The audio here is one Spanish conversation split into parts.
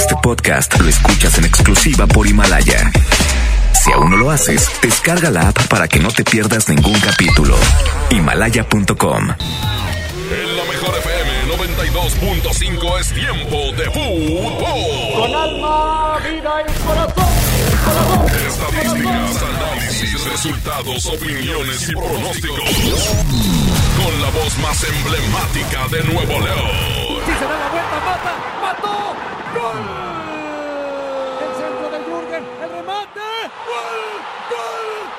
Este podcast lo escuchas en exclusiva por Himalaya. Si aún no lo haces, descarga la app para que no te pierdas ningún capítulo. Himalaya.com. En la mejor FM 92.5 es tiempo de fútbol. Con alma, vida y corazón. Estadísticas, análisis, resultados, opiniones y pronósticos. Con la voz más emblemática de Nuevo León. Si se da la vuelta, mata. ¡Gol! El centro del Jürgen, el remate. ¡Gol! ¡Gol!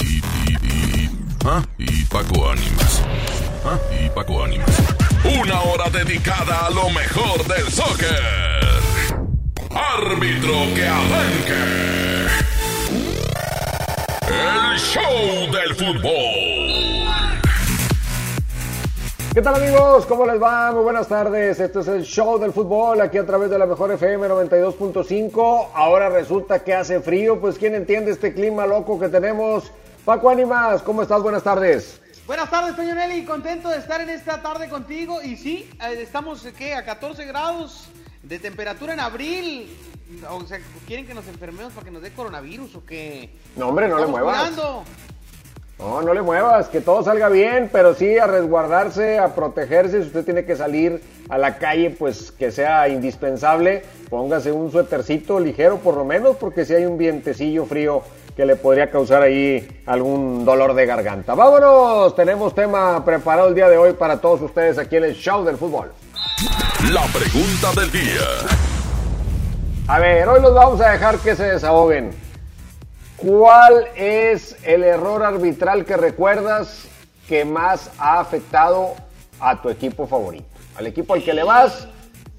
Y, y, y Paco Ánimas. Y Paco Ánimas. Una hora dedicada a lo mejor del soccer. Árbitro que arranque. El show del fútbol. ¿Qué tal amigos? ¿Cómo les va? Muy buenas tardes. Esto es el show del fútbol aquí a través de la mejor FM 92.5. Ahora resulta que hace frío, pues ¿quién entiende este clima loco que tenemos? Paco Ánimas, ¿cómo estás? Buenas tardes. Buenas tardes, Peñonelli. Contento de estar en esta tarde contigo. Y sí, eh, estamos ¿qué? a 14 grados de temperatura en abril. O sea, ¿quieren que nos enfermemos para que nos dé coronavirus o qué? No, hombre, no le muevas. jugando. No, no le muevas, que todo salga bien, pero sí a resguardarse, a protegerse. Si usted tiene que salir a la calle, pues que sea indispensable, póngase un suétercito ligero por lo menos, porque si hay un vientecillo frío que le podría causar ahí algún dolor de garganta. Vámonos, tenemos tema preparado el día de hoy para todos ustedes aquí en el show del fútbol. La pregunta del día. A ver, hoy los vamos a dejar que se desahoguen. ¿Cuál es el error arbitral que recuerdas que más ha afectado a tu equipo favorito? Al equipo al que le vas,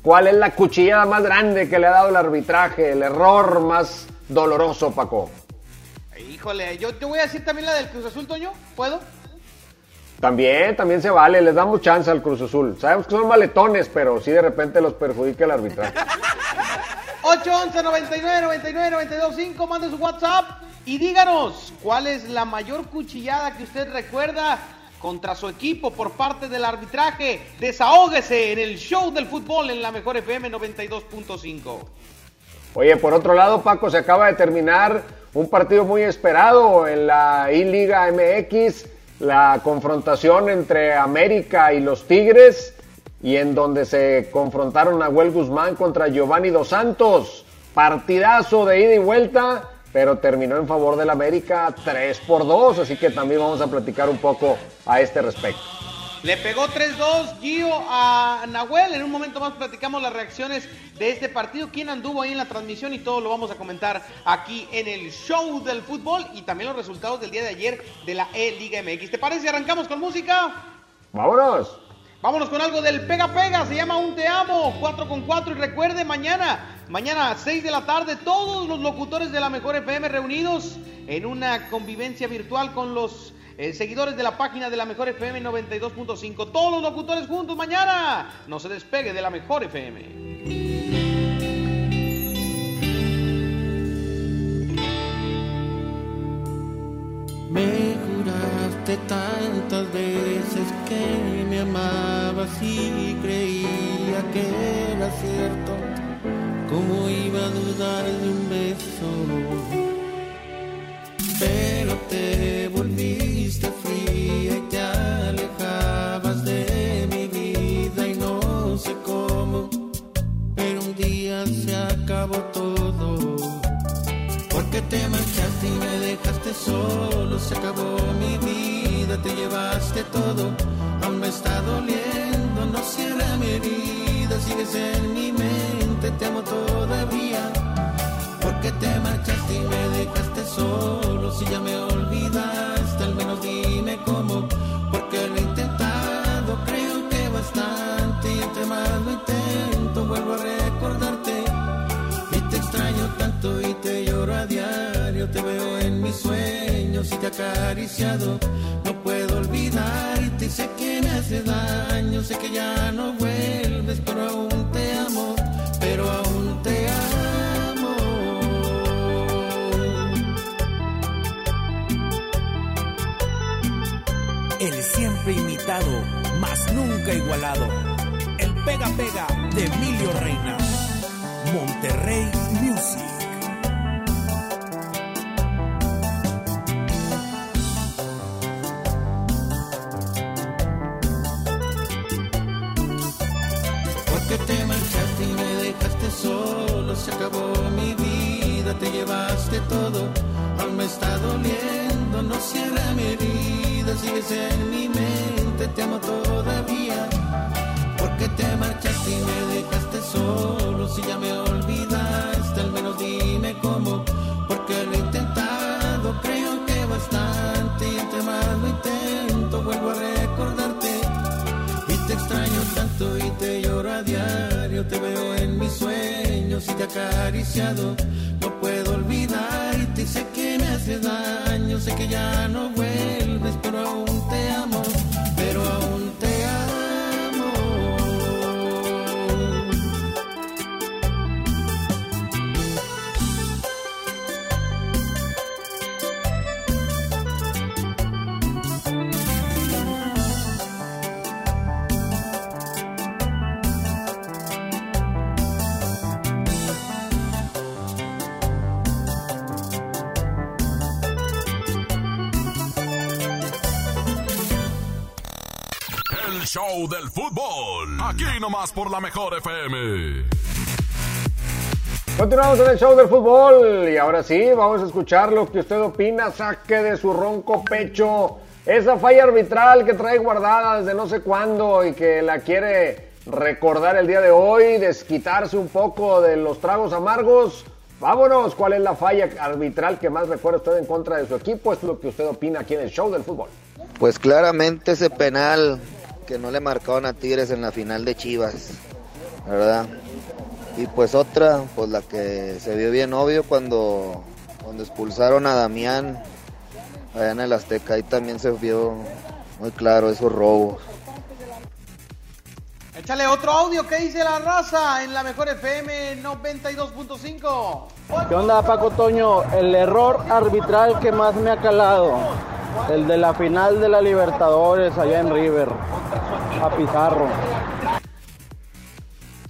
¿cuál es la cuchillada más grande que le ha dado el arbitraje? El error más doloroso, Paco. Híjole, yo te voy a decir también la del Cruz Azul, Toño. ¿Puedo? También, también se vale, les damos chance al Cruz Azul. Sabemos que son maletones, pero sí de repente los perjudica el arbitraje. 811 99 99 92 5 mande su WhatsApp y díganos cuál es la mayor cuchillada que usted recuerda contra su equipo por parte del arbitraje. Desahógese en el show del fútbol en la mejor FM 92.5. Oye, por otro lado, Paco, se acaba de terminar un partido muy esperado en la I-Liga MX, la confrontación entre América y los Tigres, y en donde se confrontaron Nahuel Guzmán contra Giovanni Dos Santos. Partidazo de ida y vuelta, pero terminó en favor del América 3 por 2, así que también vamos a platicar un poco a este respecto. Le pegó 3-2 Gio a Nahuel. En un momento más platicamos las reacciones de este partido. ¿Quién anduvo ahí en la transmisión? Y todo lo vamos a comentar aquí en el show del fútbol y también los resultados del día de ayer de la E-Liga MX. ¿Te parece arrancamos con música? ¡Vámonos! Vámonos con algo del Pega Pega, se llama Un Te Amo, 4 con 4 y recuerde mañana, mañana a 6 de la tarde, todos los locutores de la Mejor FM reunidos en una convivencia virtual con los eh, seguidores de la página de la Mejor FM 92.5. Todos los locutores juntos mañana, no se despegue de la Mejor FM. Me tantas veces y creía que era cierto. ¿Cómo iba a dudar de un beso? Pero te volviste fría y te alejabas de mi vida y no sé cómo. Pero un día se acabó todo. Porque te marchaste y me dejaste solo, se acabó mi vida, te llevaste todo, aún me está doliendo, no cierra mi herida, sigues en mi mente, te amo todavía. Porque te marchaste y me dejaste solo, si ya me olvidaste, al menos dime cómo, porque lo he intentado, creo que bastante, y entre más lo intento, vuelvo a recordarte. Y te extraño tanto y te lloro a diario, te veo en mis sueños y te acariciado. No puedo olvidarte y sé que me hace daño, sé que ya no vuelves, pero aún te amo, pero aún te amo. El siempre imitado, mas nunca igualado. El pega pega de Emilio Reina. Monterrey Music. Todo, aún me está doliendo, no cierra mi herida, sigues en mi mente, te amo todavía. Porque te marchaste y me dejaste solo, si ya me olvidaste, al menos dime cómo, porque lo he intentado, creo que bastante, y entre más lo intento, vuelvo a recordarte. Y te extraño tanto y te lloro a diario, te veo en mis sueños y te acariciado. Olvidarte y sé que me haces daño, sé que ya no vuelves, pero aún Aquí nomás por la mejor FM. Continuamos en el show del fútbol y ahora sí, vamos a escuchar lo que usted opina. Saque de su ronco pecho esa falla arbitral que trae guardada desde no sé cuándo y que la quiere recordar el día de hoy, desquitarse un poco de los tragos amargos. Vámonos, ¿cuál es la falla arbitral que más recuerda usted en contra de su equipo? Es lo que usted opina aquí en el show del fútbol. Pues claramente ese penal que no le marcaron a Tigres en la final de Chivas, ¿verdad? Y pues otra, pues la que se vio bien obvio cuando, cuando expulsaron a Damián allá en el Azteca, ahí también se vio muy claro esos robos. Échale otro audio que dice la raza en la mejor FM 92.5. ¿Qué onda, Paco Toño? El error arbitral que más me ha calado. El de la final de la Libertadores allá en River. A Pizarro.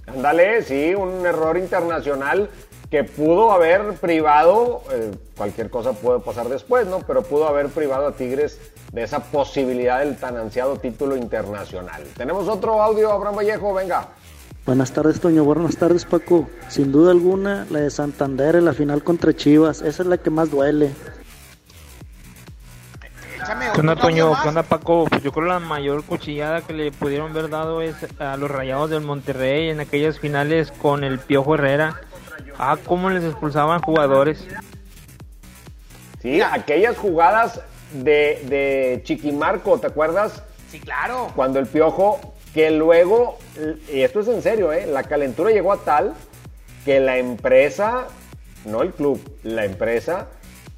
Ándale, sí, un error internacional que pudo haber privado, eh, cualquier cosa puede pasar después, ¿no? Pero pudo haber privado a Tigres de esa posibilidad del tan ansiado título internacional. Tenemos otro audio, Abraham Vallejo, venga. Buenas tardes, Toño. Buenas tardes, Paco. Sin duda alguna, la de Santander en la final contra Chivas. Esa es la que más duele. ¿Qué onda, Toño? ¿Qué onda, Paco? Pues yo creo que la mayor cuchillada que le pudieron haber dado es a los Rayados del Monterrey en aquellas finales con el Piojo Herrera. Ah, cómo les expulsaban jugadores. Sí, aquellas jugadas de, de Chiquimarco, ¿te acuerdas? Sí, claro. Cuando el Piojo, que luego, y esto es en serio, ¿eh? la calentura llegó a tal que la empresa, no el club, la empresa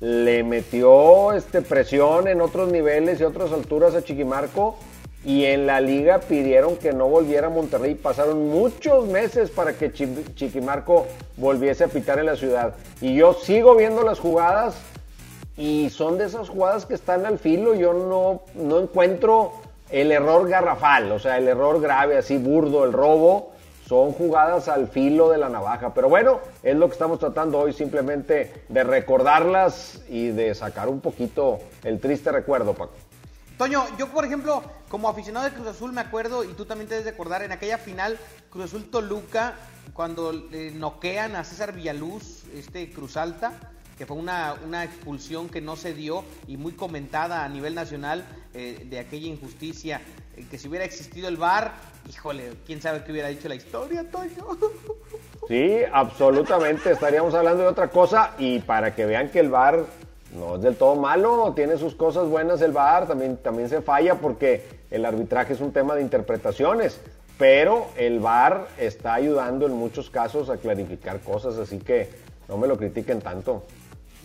le metió este, presión en otros niveles y otras alturas a Chiquimarco y en la liga pidieron que no volviera a Monterrey. Pasaron muchos meses para que Chi- Chiquimarco volviese a pitar en la ciudad. Y yo sigo viendo las jugadas y son de esas jugadas que están al filo. Yo no, no encuentro el error garrafal, o sea, el error grave, así burdo, el robo. Son jugadas al filo de la navaja. Pero bueno, es lo que estamos tratando hoy, simplemente de recordarlas y de sacar un poquito el triste recuerdo, Paco. Toño, yo por ejemplo, como aficionado de Cruz Azul me acuerdo, y tú también te debes de acordar, en aquella final Cruz Azul Toluca, cuando eh, noquean a César Villaluz, este Cruz Alta, que fue una, una expulsión que no se dio y muy comentada a nivel nacional eh, de aquella injusticia, eh, que si hubiera existido el VAR, híjole, quién sabe qué hubiera dicho la historia, Toño. Sí, absolutamente. Estaríamos hablando de otra cosa y para que vean que el VAR no es del todo malo, tiene sus cosas buenas el VAR, también, también se falla porque el arbitraje es un tema de interpretaciones, pero el VAR está ayudando en muchos casos a clarificar cosas, así que no me lo critiquen tanto.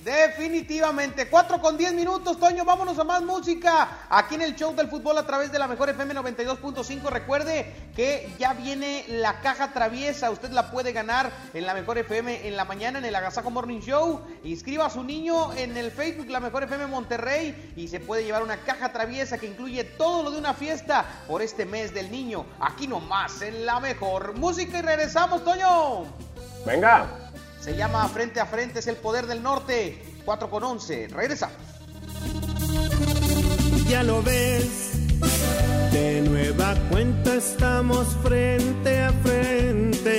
Definitivamente. 4 con 10 minutos, Toño. Vámonos a más música. Aquí en el show del fútbol a través de la mejor FM 92.5. Recuerde que ya viene la caja traviesa. Usted la puede ganar en la mejor FM en la mañana en el Agasajo Morning Show. Inscriba a su niño en el Facebook La Mejor FM Monterrey y se puede llevar una caja traviesa que incluye todo lo de una fiesta por este mes del niño. Aquí nomás en la mejor música y regresamos, Toño. Venga. Se llama Frente a Frente, es el poder del norte. 4 con 11. Regresamos. Ya lo ves, de nueva cuenta estamos frente a frente.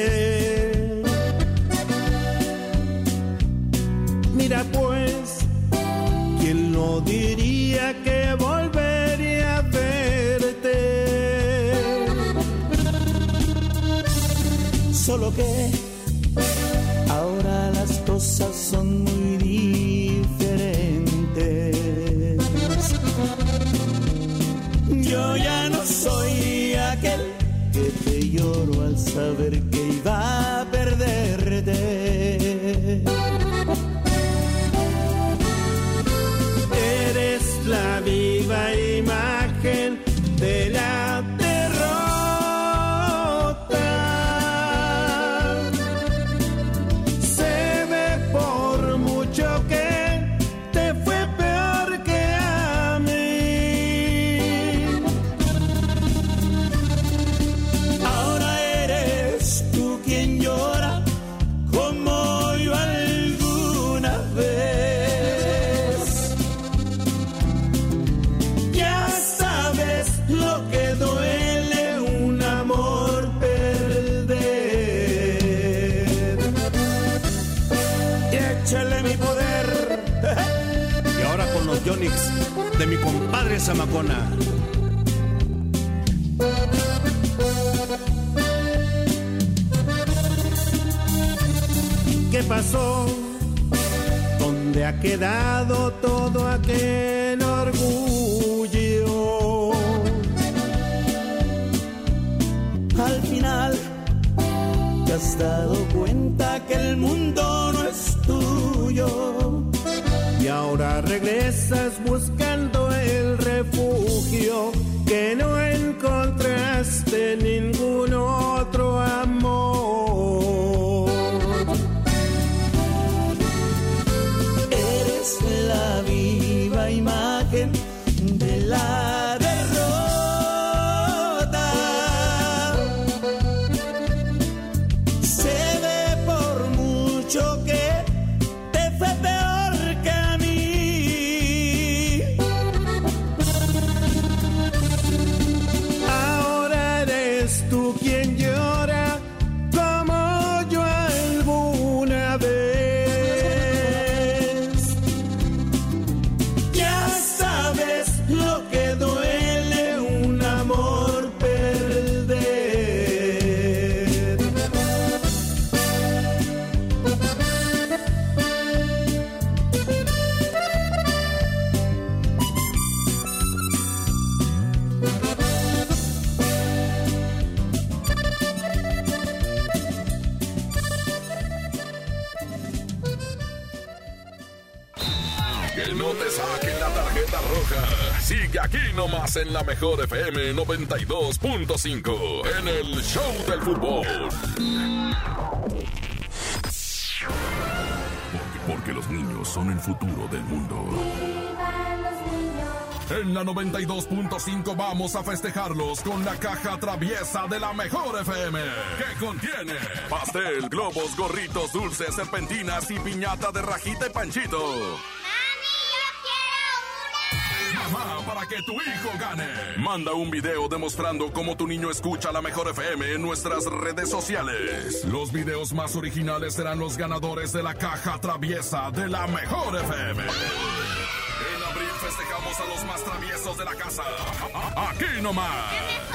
Mira pues, ¿quién lo diría que volvería a verte? Solo que ahora las cosas son muy diferentes. Yo ya no soy aquel que te lloro al saber que iba a perderte. Eres la viva imagen de la mejor FM 92.5 en el Show del Fútbol. Porque, porque los niños son el futuro del mundo. En la 92.5 vamos a festejarlos con la caja traviesa de la mejor FM. Que contiene pastel, globos, gorritos, dulces, serpentinas y piñata de rajita y panchito. Que tu hijo gane. Manda un video demostrando cómo tu niño escucha la mejor FM en nuestras redes sociales. Los videos más originales serán los ganadores de la caja traviesa de la mejor FM. En abril festejamos a los más traviesos de la casa. Aquí nomás.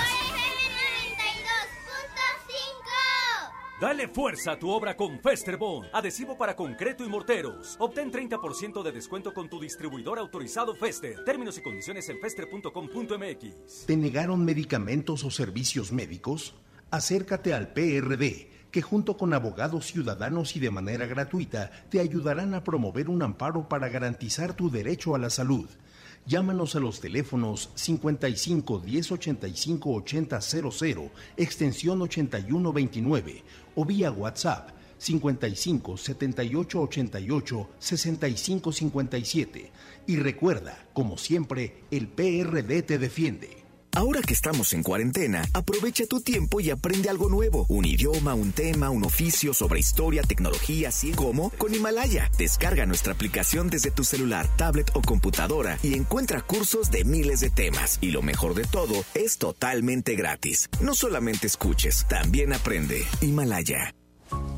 Dale fuerza a tu obra con Festerbond, adhesivo para concreto y morteros. Obtén 30% de descuento con tu distribuidor autorizado Fester. Términos y condiciones en fester.com.mx. ¿Te negaron medicamentos o servicios médicos? Acércate al PRD que junto con abogados ciudadanos y de manera gratuita te ayudarán a promover un amparo para garantizar tu derecho a la salud. Llámanos a los teléfonos 55 10 85 80 00, extensión 81 29 o vía WhatsApp 55 78 88 65 57. Y recuerda, como siempre, el PRD te defiende. Ahora que estamos en cuarentena, aprovecha tu tiempo y aprende algo nuevo. Un idioma, un tema, un oficio sobre historia, tecnología, así como con Himalaya. Descarga nuestra aplicación desde tu celular, tablet o computadora y encuentra cursos de miles de temas. Y lo mejor de todo, es totalmente gratis. No solamente escuches, también aprende. Himalaya.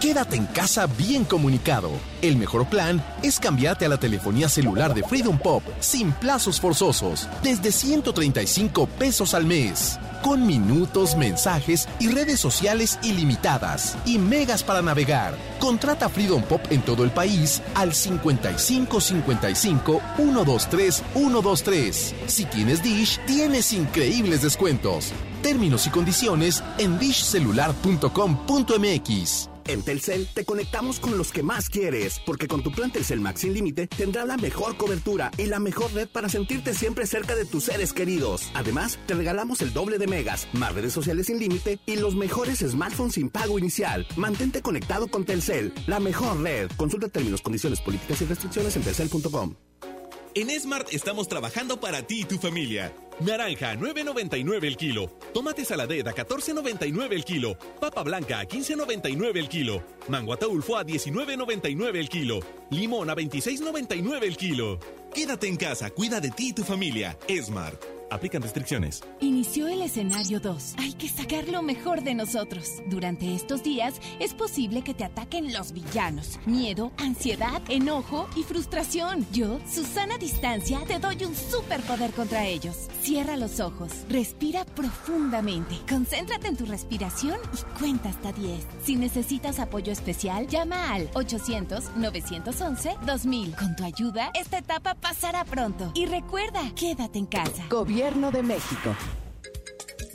Quédate en casa bien comunicado. El mejor plan es cambiarte a la telefonía celular de Freedom Pop sin plazos forzosos, desde 135 pesos al mes, con minutos, mensajes y redes sociales ilimitadas y megas para navegar. Contrata Freedom Pop en todo el país al 55 55 123 123. Si tienes Dish, tienes increíbles descuentos. Términos y condiciones en dishcelular.com.mx. En Telcel te conectamos con los que más quieres, porque con tu plan Telcel Max sin límite tendrás la mejor cobertura y la mejor red para sentirte siempre cerca de tus seres queridos. Además, te regalamos el doble de megas, más redes sociales sin límite y los mejores smartphones sin pago inicial. Mantente conectado con Telcel, la mejor red. Consulta términos, condiciones, políticas y restricciones en telcel.com. En Smart estamos trabajando para ti y tu familia. Naranja, 9.99 el kilo. Tomate saladet a 14.99 el kilo. Papa blanca a 15.99 el kilo. Mango ataulfo a 19.99 el kilo. Limón a 26.99 el kilo. Quédate en casa, cuida de ti y tu familia. Smart. Aplican restricciones. Inició el escenario 2. Hay que sacar lo mejor de nosotros. Durante estos días es posible que te ataquen los villanos. Miedo, ansiedad, enojo y frustración. Yo, Susana Distancia, te doy un superpoder contra ellos. Cierra los ojos, respira profundamente, concéntrate en tu respiración y cuenta hasta 10. Si necesitas apoyo especial, llama al 800-911-2000. Con tu ayuda, esta etapa pasará pronto. Y recuerda, quédate en casa. Gobierno de México.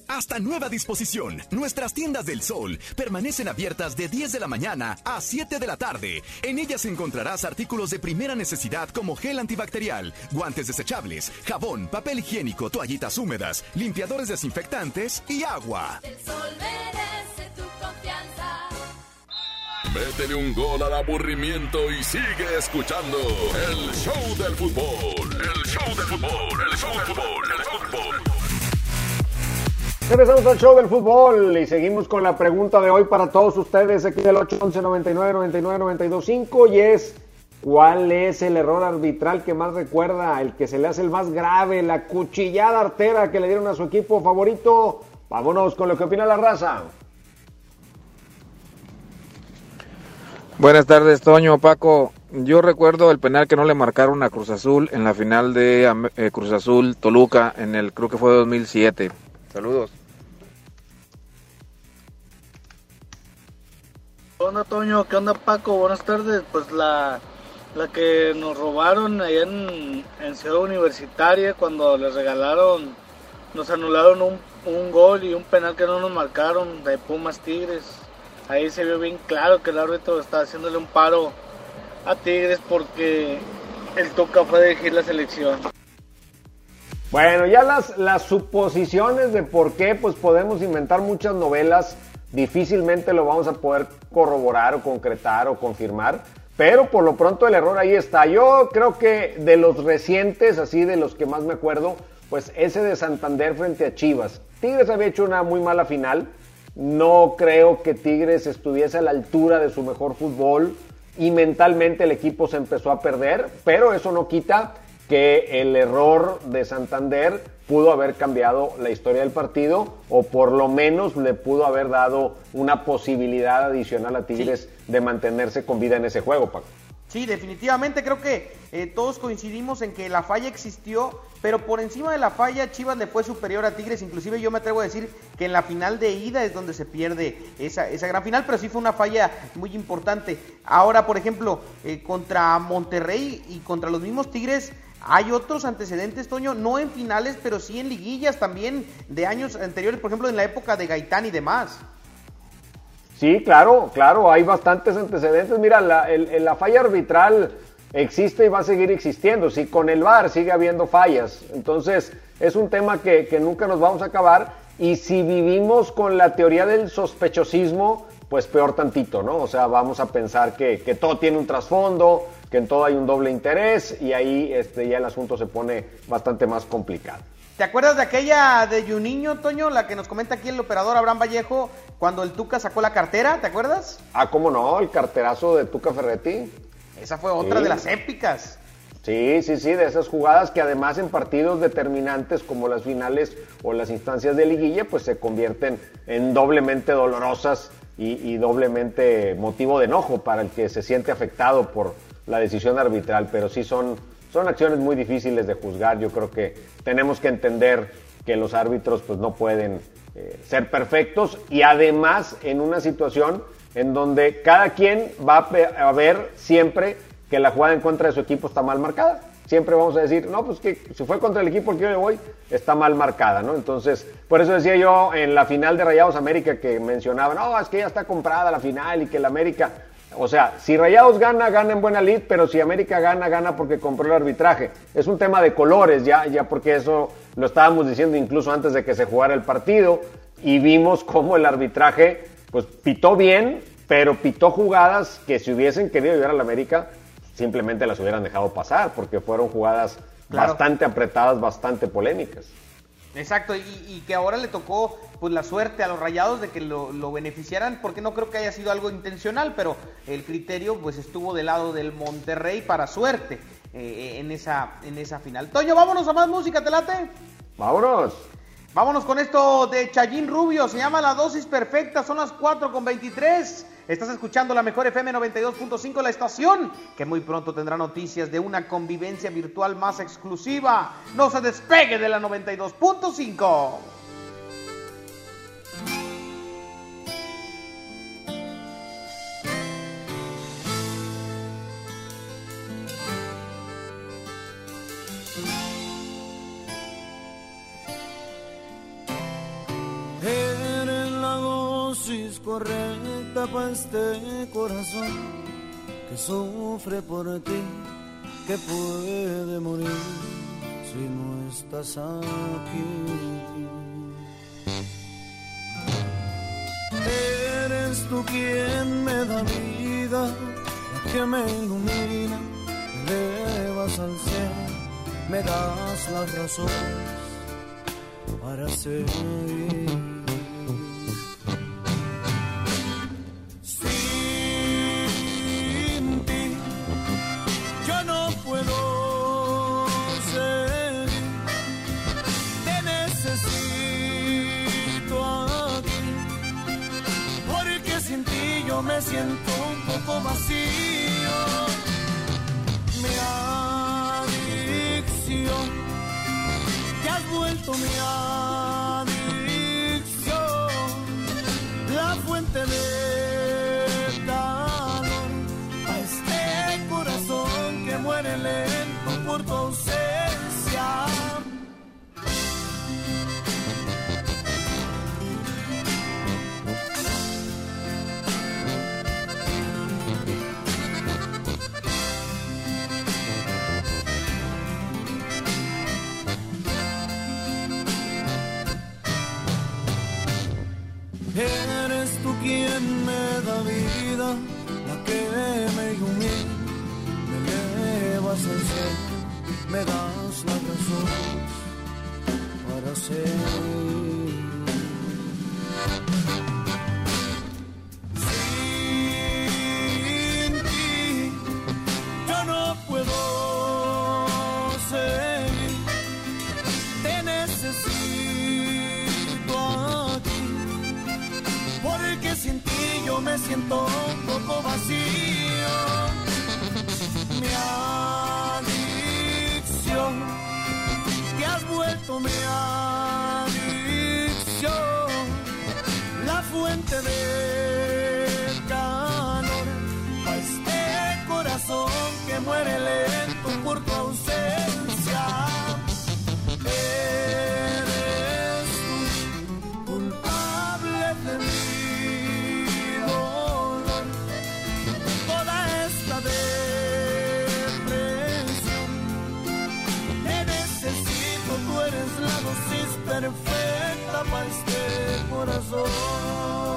Hasta nueva disposición, nuestras tiendas del sol permanecen abiertas de 10 de la mañana a 7 de la tarde. En ellas encontrarás artículos de primera necesidad como gel antibacterial, guantes desechables, jabón, papel higiénico, toallitas húmedas, limpiadores desinfectantes y agua. El sol merece tu confianza. Métele un gol al aburrimiento y sigue escuchando el show del fútbol. El show del fútbol, el show del fútbol, el fútbol. Regresamos al show del fútbol y seguimos con la pregunta de hoy para todos ustedes aquí del 811 99 99 92 5 y es ¿cuál es el error arbitral que más recuerda, el que se le hace el más grave, la cuchillada artera que le dieron a su equipo favorito? Vámonos con lo que opina la raza. Buenas tardes, Toño, Paco. Yo recuerdo el penal que no le marcaron a Cruz Azul en la final de eh, Cruz Azul Toluca en el creo que fue 2007. Saludos. ¿Qué onda, Toño? ¿Qué onda, Paco? Buenas tardes. Pues la, la que nos robaron allá en, en Ciudad Universitaria cuando les regalaron, nos anularon un, un gol y un penal que no nos marcaron de Pumas Tigres. Ahí se vio bien claro que el árbitro estaba haciéndole un paro a Tigres porque el Toca fue a dirigir la selección. Bueno, ya las, las suposiciones de por qué, pues podemos inventar muchas novelas, difícilmente lo vamos a poder corroborar o concretar o confirmar, pero por lo pronto el error ahí está. Yo creo que de los recientes, así de los que más me acuerdo, pues ese de Santander frente a Chivas. Tigres había hecho una muy mala final, no creo que Tigres estuviese a la altura de su mejor fútbol y mentalmente el equipo se empezó a perder, pero eso no quita que el error de Santander pudo haber cambiado la historia del partido o por lo menos le pudo haber dado una posibilidad adicional a Tigres de mantenerse con vida en ese juego, Paco. Sí, definitivamente creo que eh, todos coincidimos en que la falla existió, pero por encima de la falla Chivas le fue superior a Tigres, inclusive yo me atrevo a decir que en la final de ida es donde se pierde esa, esa gran final, pero sí fue una falla muy importante. Ahora, por ejemplo, eh, contra Monterrey y contra los mismos Tigres, hay otros antecedentes, Toño, no en finales, pero sí en liguillas también de años anteriores, por ejemplo, en la época de Gaitán y demás. Sí, claro, claro, hay bastantes antecedentes. Mira, la, el- la falla arbitral existe y va a seguir existiendo. Si con el VAR sigue habiendo fallas, entonces es un tema que, que nunca nos vamos a acabar. Y si vivimos con la teoría del sospechosismo, pues peor tantito, ¿no? O sea, vamos a pensar que, que todo tiene un trasfondo, que en todo hay un doble interés y ahí este, ya el asunto se pone bastante más complicado. ¿Te acuerdas de aquella de Juninho, Toño, la que nos comenta aquí el operador Abraham Vallejo, cuando el Tuca sacó la cartera? ¿Te acuerdas? Ah, ¿cómo no? El carterazo de Tuca Ferretti. Esa fue otra Sí. de las épicas. Sí, sí, sí, de esas jugadas que además en partidos determinantes como las finales o las instancias de liguilla, pues se convierten en doblemente dolorosas y, y doblemente motivo de enojo para el que se siente afectado por la decisión arbitral, pero sí son, son acciones muy difíciles de juzgar. Yo creo que tenemos que entender que los árbitros pues no pueden eh, ser perfectos y además en una situación en donde cada quien va a ver siempre que la jugada en contra de su equipo está mal marcada. Siempre vamos a decir, no, pues que si fue contra el equipo al que yo le voy, está mal marcada, ¿no? Entonces, por eso decía yo en la final de Rayados América que mencionaba, no, es que ya está comprada la final y que el América, o sea, si Rayados gana, gana en buena lid, pero si América gana, gana porque compró el arbitraje. Es un tema de colores, ya, ya porque eso lo estábamos diciendo incluso antes de que se jugara el partido y vimos cómo el arbitraje, pues pitó bien, pero pitó jugadas que si hubiesen querido ayudar al América, simplemente las hubieran dejado pasar, porque fueron jugadas Claro. bastante apretadas, bastante polémicas. Exacto, y, y que ahora le tocó pues la suerte a los rayados de que lo, beneficiaran, porque no creo que haya sido algo intencional, pero el criterio pues estuvo del lado del Monterrey para suerte eh, en, esa, en esa final. Toño, vámonos a más música, ¿te late? Vámonos. Vámonos con esto de Chayín Rubio, se llama La Dosis Perfecta, son las 4 con 23. Estás escuchando la mejor FM 92.5, la estación, que muy pronto tendrá noticias de una convivencia virtual más exclusiva. No se despegue de la 92.5. este corazón que sufre por ti, que puede morir si no estás aquí. Eres tú quien me da vida, la que me ilumina, me elevas al cielo, me das las razones para seguir. Siento un poco vacío. Mi adicción te has vuelto mi adicción, la fuente de me da vida, la que me ilumina, me elevas al cielo, me das la razón para seguir. Un poco vacío. Mi adicción, te has vuelto mi adicción, la fuente de calor a este corazón que muere lento perfecta para este corazón.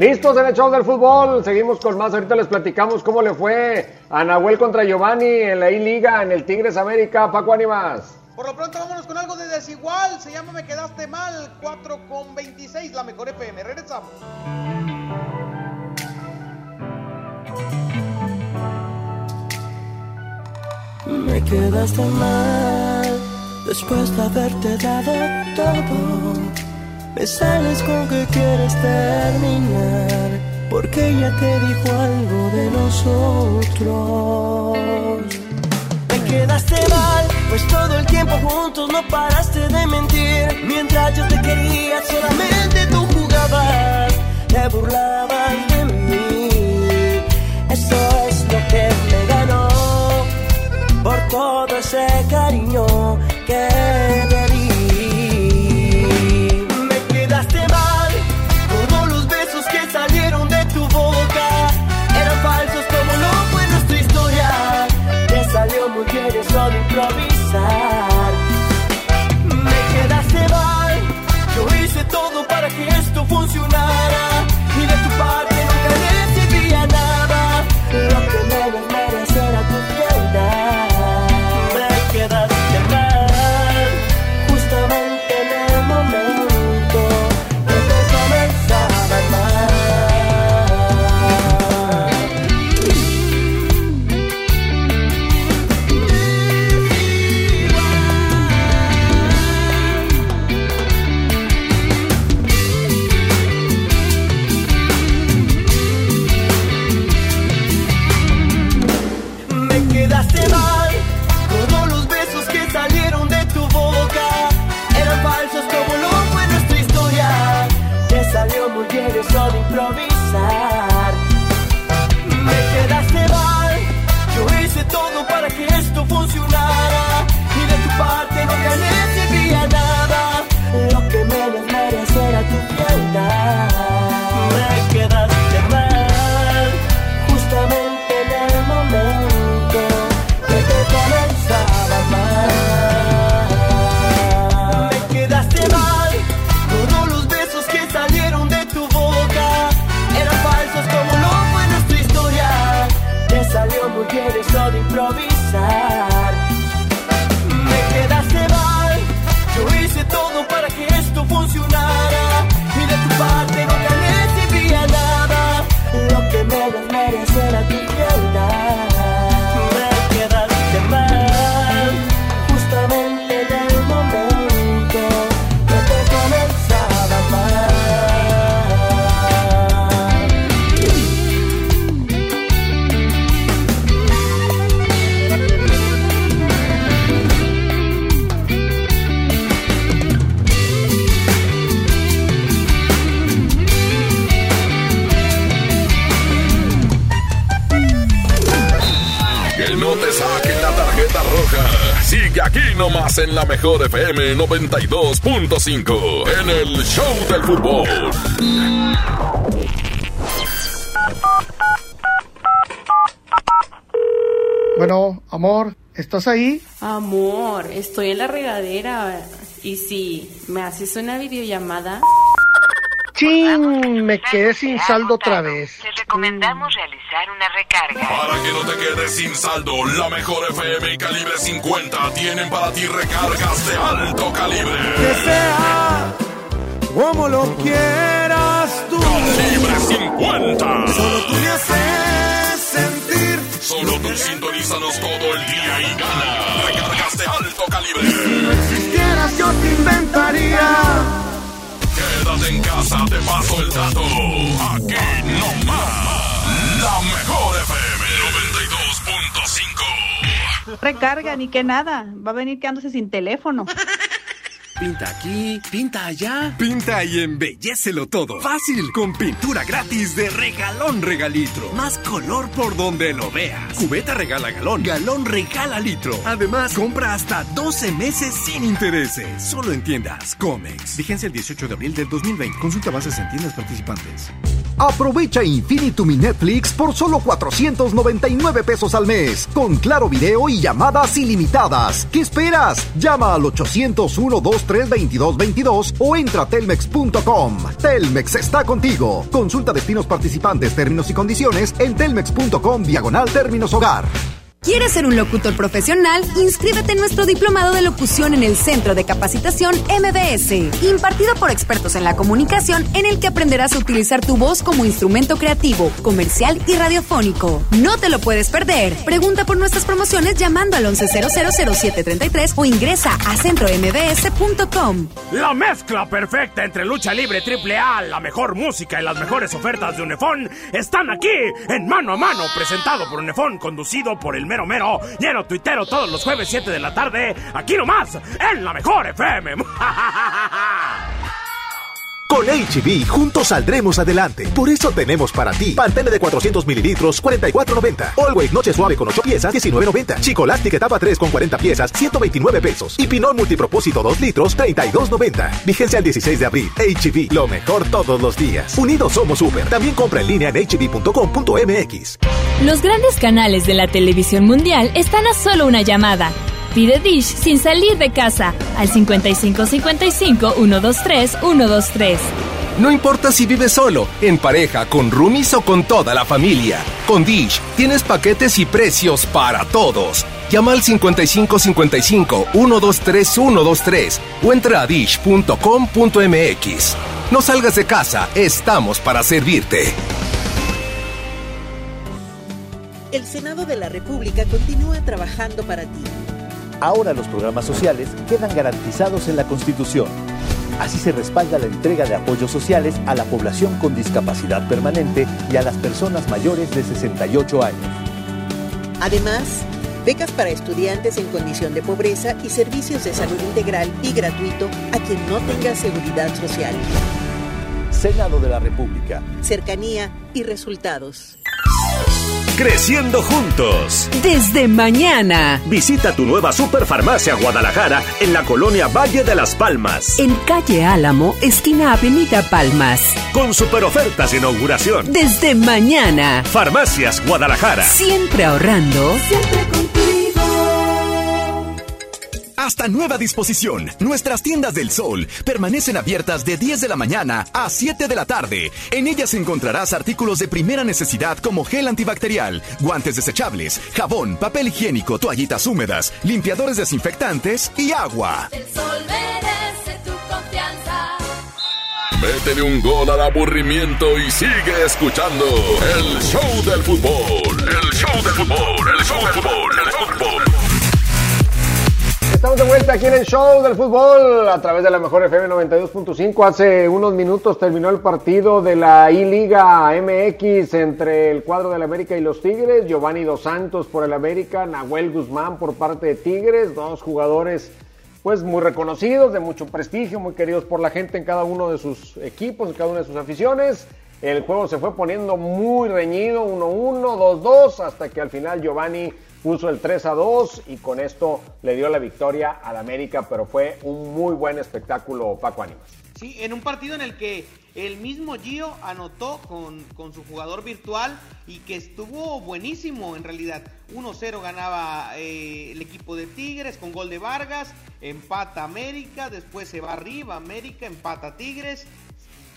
Listos en el show del fútbol, seguimos con más, ahorita les platicamos cómo le fue a Nahuel contra Giovanni en la I-Liga, en el Tigres América, Paco Ánimas. Por lo pronto vámonos con algo de desigual. Se llama Me Quedaste Mal. 4 con 26, la mejor FM. Regresamos. Me quedaste mal después de haberte dado todo. Me sales con que quieres terminar porque ya te dijo algo de nosotros. Me quedaste mal, pues todo el tiempo juntos no paraste de mentir. Mientras yo te quería, solamente tú jugabas, te burlabas de mí. Eso es lo que me ganó por todo ese cariño que en la mejor FM 92.5 en el Show del Fútbol. Bueno, amor, ¿estás ahí? Amor, estoy en la regadera. Y si me haces una videollamada. Chin, me quedé sin saldo otra vez. Te recomendamos realizar una recarga. Para que no te quedes sin saldo, la mejor FM y calibre 50 tienen para ti recargas de alto calibre. Que sea como lo quieras tú. Calibre 50. Solo tú me haces sentir. Solo tú sintonízanos todo el día y gana. Recargas de alto calibre. Si no existieras, yo te inventaría. Quédate en casa, te paso el dato. Aquí no más. La mejor FM 92.5. Recarga, ni que nada. Va a venir quedándose sin teléfono. Pinta aquí, pinta allá. Pinta y embellecelo todo. Fácil, con pintura gratis de regalón regalitro. Más color por donde lo veas. Cubeta regala galón, galón regala litro. Además, compra hasta 12 meses sin intereses. Solo en tiendas Comex. Vigencia el 18 de abril del 2020. Consulta bases en tiendas participantes. Aprovecha Infinitum mi Netflix por solo 499 pesos al mes, con claro video y llamadas ilimitadas. ¿Qué esperas? Llama al 801 23 2222 o entra a telmex.com. Telmex está contigo. Consulta destinos participantes, términos y condiciones en telmex.com diagonal términos hogar. ¿Quieres ser un locutor profesional? Inscríbete en nuestro diplomado de locución en el Centro de Capacitación MBS, impartido por expertos en la comunicación, en el que aprenderás a utilizar tu voz como instrumento creativo, comercial y radiofónico. No te lo puedes perder. Pregunta por nuestras promociones llamando al 11000733 o ingresa a centrombs.com. La mezcla perfecta entre lucha libre triple A, la mejor música y las mejores ofertas de Unefón están aquí en Mano a Mano, presentado por Unefón, conducido por el mero mero, lleno tuitero todos los jueves 7 de la tarde, aquí nomás, en la mejor FM. Con HB, juntos saldremos adelante. Por eso tenemos para ti Pantene de 400 mililitros, 44.90. Always Noche Suave con 8 piezas, 19.90. Chicolastic etapa 3 con 40 piezas, 129 pesos. Y Pinol Multipropósito 2 litros, 32.90. Vigencia el 16 de abril. HB, lo mejor todos los días. Unidos somos super. También compra en línea en hb.com.mx. Los grandes canales de la televisión mundial están a solo una llamada. Pide Dish sin salir de casa al 5555 123 123. No importa si vives solo, en pareja, con roomies o con toda la familia. Con Dish tienes paquetes y precios para todos. Llama al 5555 123 123 o entra a dish.com.mx. No salgas de casa, estamos para servirte. El Senado de la República continúa trabajando para ti. Ahora los programas sociales quedan garantizados en la Constitución. Así se respalda la entrega de apoyos sociales a la población con discapacidad permanente y a las personas mayores de 68 años. Además, becas para estudiantes en condición de pobreza y servicios de salud integral y gratuito a quien no tenga seguridad social. Senado de la República. Cercanía y resultados. Creciendo juntos. Desde mañana. Visita tu nueva Superfarmacia Guadalajara en la colonia Valle de las Palmas. En calle Álamo, esquina Avenida Palmas. Con super ofertas de inauguración. Desde mañana. Farmacias Guadalajara. Siempre ahorrando. Siempre Hasta nueva disposición, nuestras tiendas del sol permanecen abiertas de 10 de la mañana a 7 de la tarde. En ellas encontrarás artículos de primera necesidad como gel antibacterial, guantes desechables, jabón, papel higiénico, toallitas húmedas, limpiadores desinfectantes y agua. El sol merece tu confianza. Métele un gol al aburrimiento y sigue escuchando el show del fútbol. El show del fútbol, el show del fútbol, el fútbol. Estamos de vuelta aquí en el show del fútbol a través de la mejor FM 92.5. Hace unos minutos terminó el partido de la I-Liga MX entre el cuadro del América y los Tigres. Giovanni Dos Santos por el América, Nahuel Guzmán por parte de Tigres, dos jugadores pues muy reconocidos, de mucho prestigio, muy queridos por la gente en cada uno de sus equipos, en cada una de sus aficiones. El juego se fue poniendo muy reñido, 1-1, 2-2, hasta que al final Giovanni puso el 3 a 2 y con esto le dio la victoria al América, pero fue un muy buen espectáculo, Paco Ánimas. Sí, en un partido en el que el mismo Gio anotó con, con su jugador virtual y que estuvo buenísimo en realidad. 1-0 ganaba eh, el equipo de Tigres con gol de Vargas, empata América, después se va arriba América, empata Tigres,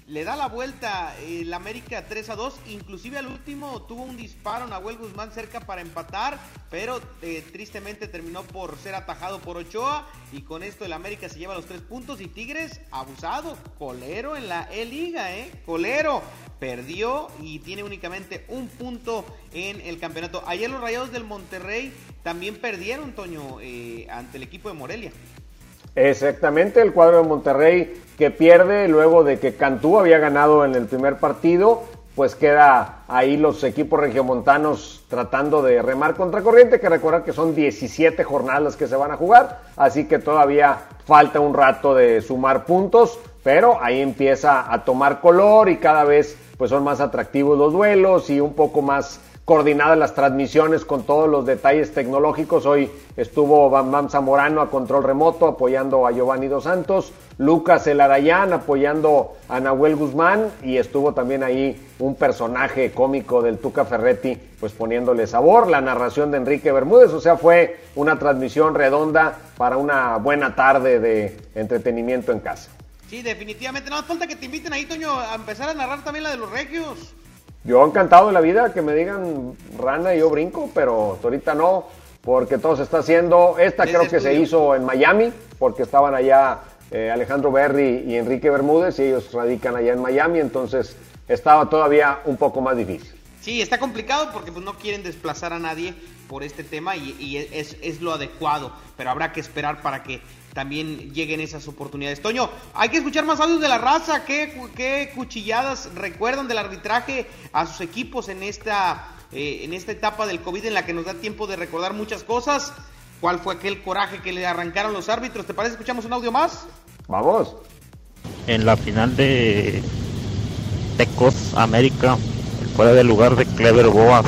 le da la vuelta el América 3 a 2, inclusive al último tuvo un disparo Nahuel Guzmán cerca para empatar, pero eh, tristemente terminó por ser atajado por Ochoa y con esto el América se lleva los tres puntos y Tigres abusado, colero en la E-Liga, ¿eh? Colero perdió y tiene únicamente un punto en el campeonato. Ayer los Rayados del Monterrey también perdieron, Toño, eh, ante el equipo de Morelia. Exactamente, el cuadro de Monterrey que pierde luego de que Cantú había ganado en el primer partido, pues queda ahí los equipos regiomontanos tratando de remar contra corriente, que recordar que son 17 jornadas que se van a jugar, así que todavía falta un rato de sumar puntos, pero ahí empieza a tomar color y cada vez pues son más atractivos los duelos y un poco más coordinadas las transmisiones con todos los detalles tecnológicos. Hoy estuvo Bam Bam Zamorano a control remoto apoyando a Giovanni Dos Santos, Lucas Elarayán apoyando a Nahuel Guzmán y estuvo también ahí un personaje cómico del Tuca Ferretti pues poniéndole sabor, la narración de Enrique Bermúdez, o sea, fue una transmisión redonda para una buena tarde de entretenimiento en casa. Sí, definitivamente, no falta que te inviten ahí, Toño, a empezar a narrar también la de los regios. Yo encantado de la vida que me digan rana y yo brinco, pero ahorita no, porque todo se está haciendo. Esta creo que se hizo en Miami, porque estaban allá eh, Alejandro Berry y Enrique Bermúdez y ellos radican allá en Miami, entonces estaba todavía un poco más difícil. Sí, está complicado porque pues, no quieren desplazar a nadie por este tema y, y es, es, lo adecuado, pero habrá que esperar para que también lleguen esas oportunidades. Toño, hay que escuchar más audios de la raza. ¿Qué, qué cuchilladas recuerdan del arbitraje a sus equipos en esta, eh, en esta etapa del COVID en la que nos da tiempo de recordar muchas cosas? ¿Cuál fue aquel coraje que le arrancaron los árbitros? ¿Te parece? ¿Escuchamos un audio más? Vamos. En la final de Tecos América, fuera del lugar de Clever Boas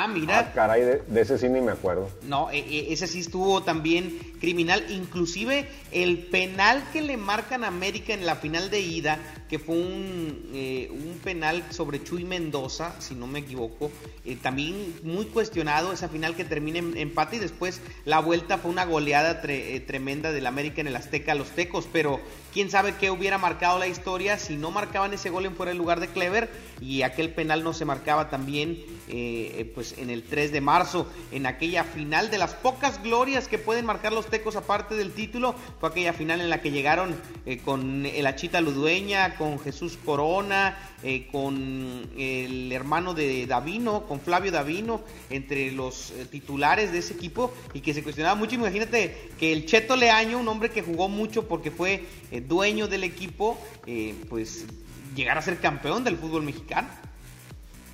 Ah, mira. Ah, caray, de, de, ese sí ni me acuerdo. No, e, e, ese sí estuvo también criminal. Inclusive el penal que le marcan a América en la final de ida, que fue un, eh, penal sobre Chuy Mendoza, si no me equivoco, eh, también muy cuestionado esa final que termina en empate y después la vuelta fue una goleada tre, eh, tremenda del América en el Azteca a los Tecos, pero quién sabe qué hubiera marcado la historia si no marcaban ese gol en fuera del lugar de Clever y aquel penal no se marcaba también eh, pues en el 3 de marzo, en aquella final de las pocas glorias que pueden marcar los tecos aparte del título, fue aquella final en la que llegaron eh, con el Achita Ludueña, con Jesús Corona, eh, con el hermano de Davino, con Flavio Davino, entre los eh, titulares de ese equipo y que se cuestionaba mucho. Imagínate que el Cheto Leaño, un hombre que jugó mucho porque fue dueño del equipo, pues llegar a ser campeón del fútbol mexicano.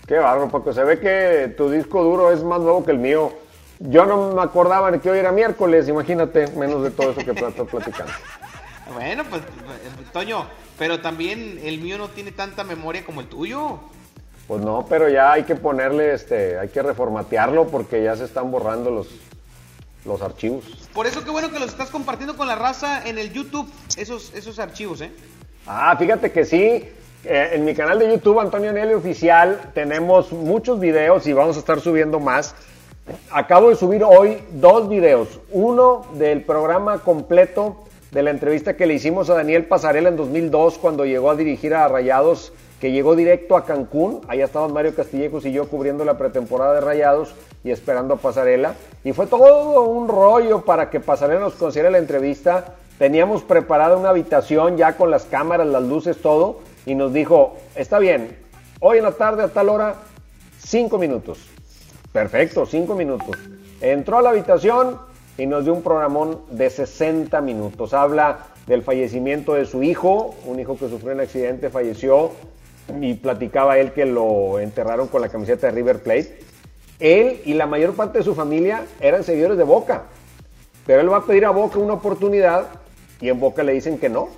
Qué bárbaro, Paco. Se ve que tu disco duro es más nuevo que el mío. Yo no me acordaba de que hoy era miércoles, imagínate, menos de todo eso que estás platicando. Bueno, pues, Toño, pero también el mío no tiene tanta memoria como el tuyo. Pues no, pero ya hay que ponerle, este, hay que reformatearlo porque ya se están borrando los, los archivos. Por eso qué bueno que los estás compartiendo con la raza en el YouTube, esos, esos archivos, ¿eh? Ah, fíjate que sí, eh, en mi canal de YouTube, Antonio Nelly Oficial, tenemos muchos videos y vamos a estar subiendo más. Acabo de subir hoy dos videos. Uno del programa completo de la entrevista que le hicimos a Daniel Pasarela en 2002 cuando llegó a dirigir a Rayados, que llegó directo a Cancún. Allá estaban Mario Castillejos y yo cubriendo la pretemporada de Rayados y esperando a Pasarela. Y fue todo un rollo para que Pasarela nos considere la entrevista. Teníamos preparada una habitación ya con las cámaras, las luces, todo y nos dijo, está bien, hoy en la tarde a tal hora, cinco minutos. Perfecto, cinco minutos. Entró a la habitación y nos dio un programón de 60 minutos. Habla del fallecimiento de su hijo, un hijo que sufrió un accidente, falleció y platicaba él que lo enterraron con la camiseta de River Plate. Él y la mayor parte de su familia eran seguidores de Boca, pero él va a pedir a Boca una oportunidad y en Boca le dicen que no,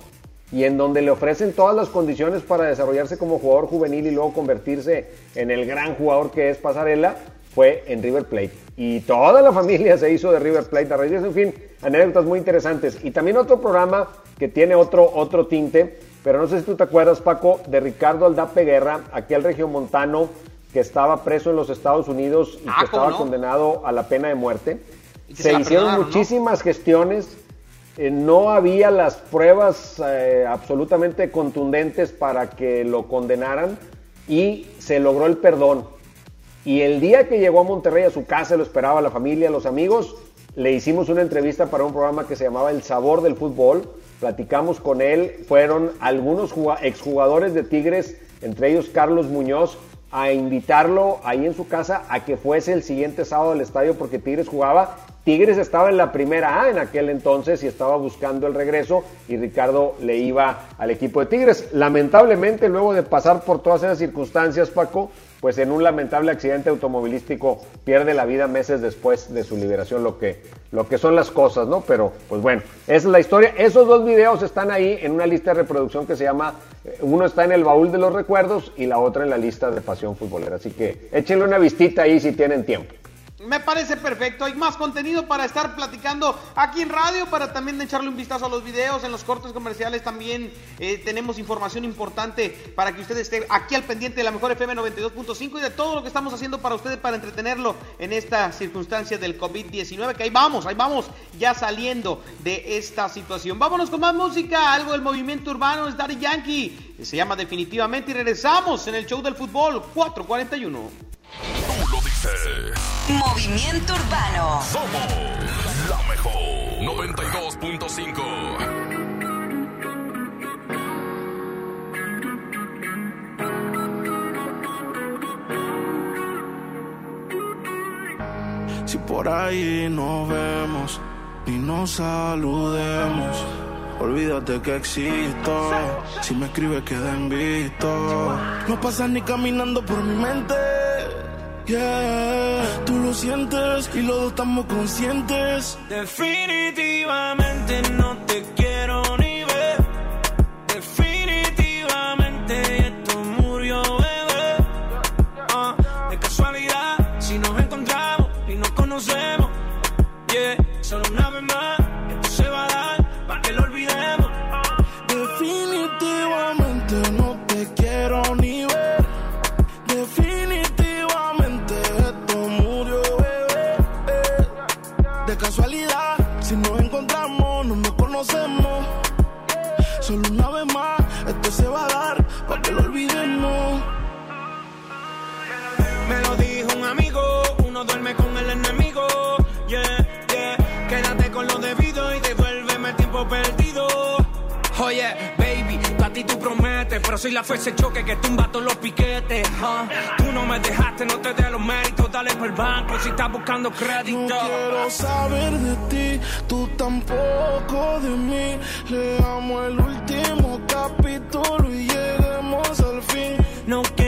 y en donde le ofrecen todas las condiciones para desarrollarse como jugador juvenil y luego convertirse en el gran jugador que es Pasarela, fue en River Plate. Y toda la familia se hizo de River Plate a raíz en fin, anécdotas muy interesantes. Y también otro programa que tiene otro, otro tinte, pero no sé si tú te acuerdas, Paco, de Ricardo Aldape Guerra, aquel regiomontano que estaba preso en los Estados Unidos y Ah, que estaba condenado a la pena de muerte. Se hicieron muchísimas gestiones eh, no había las pruebas eh, absolutamente contundentes para que lo condenaran y se logró el perdón. Y el día que llegó a Monterrey a su casa, lo esperaba la familia, los amigos, le hicimos una entrevista para un programa que se llamaba El Sabor del Fútbol. Platicamos con él, fueron algunos exjugadores de Tigres, entre ellos Carlos Muñoz, a invitarlo ahí en su casa a que fuese el siguiente sábado al estadio porque Tigres jugaba. Tigres estaba en la primera A en aquel entonces y estaba buscando el regreso y Ricardo le iba al equipo de Tigres. Lamentablemente, luego de pasar por todas esas circunstancias, Paco, pues en un lamentable accidente automovilístico pierde la vida meses después de su liberación, lo que, lo que son las cosas, ¿no? Pero pues bueno, es la historia. Esos dos videos están ahí en una lista de reproducción que se llama, eh, uno está en el baúl de los recuerdos y la otra en la lista de pasión futbolera. Así que échenle una vistita ahí si tienen tiempo. Me parece perfecto. Hay más contenido para estar platicando aquí en radio, para también echarle un vistazo a los videos, en los cortes comerciales también eh, tenemos información importante para que usted esté aquí al pendiente de la mejor FM 92.5 y de todo lo que estamos haciendo para ustedes para entretenerlo en esta circunstancia del COVID-19, que ahí vamos, ahí vamos ya saliendo de esta situación. Vámonos con más música, algo del movimiento urbano es Daddy Yankee, se llama definitivamente y regresamos en el show del fútbol 441. Tú lo dices. Urbano. Somos la mejor. 92.5. Si por ahí nos vemos y nos saludemos, olvídate que existo. Si me escribes queda en visto. No pasas ni caminando por mi mente. Yeah, tú lo sientes y los dos estamos conscientes. Definitivamente no te pero soy la fuerza de choque que tumba todos los piquetes. Tú no me dejaste, no te dé los méritos, dale por el banco si estás buscando crédito. No quiero saber de ti, tú tampoco de mí. Leamos el último capítulo y lleguemos al fin. No quiero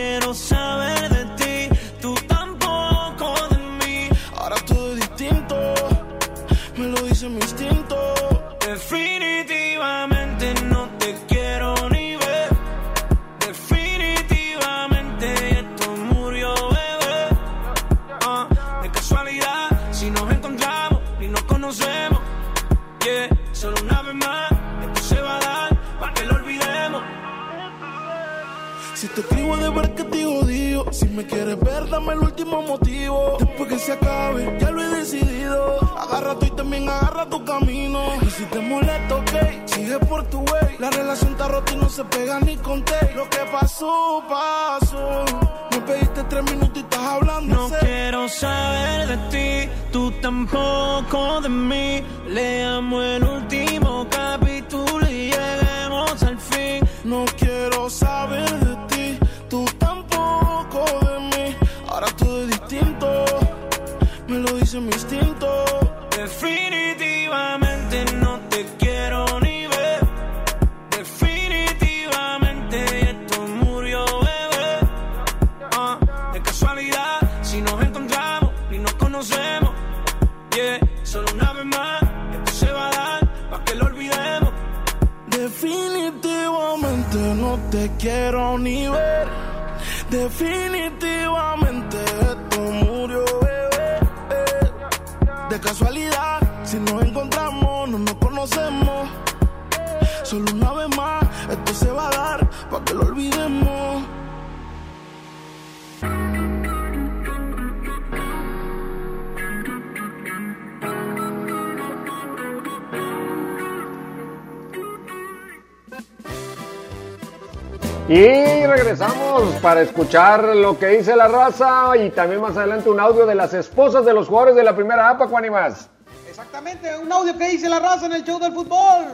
Y regresamos para escuchar lo que dice la raza y también más adelante un audio de las esposas de los jugadores de la primera APA, Juan y más. Exactamente, un audio que dice la raza en el show del fútbol.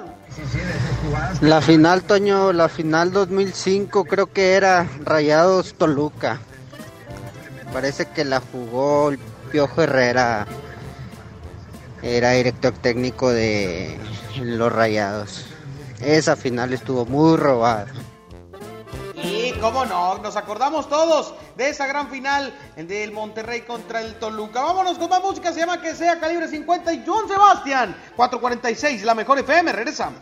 La final, Toño, la final 2005 creo que era Rayados Toluca. Parece que la jugó el Piojo Herrera. Era director técnico de los Rayados. Esa final estuvo muy robada. Cómo no, nos acordamos todos de esa gran final del Monterrey contra el Toluca. Vámonos con más música, se llama Que sea calibre 50 y John Sebastián, 446, la mejor FM, regresamos.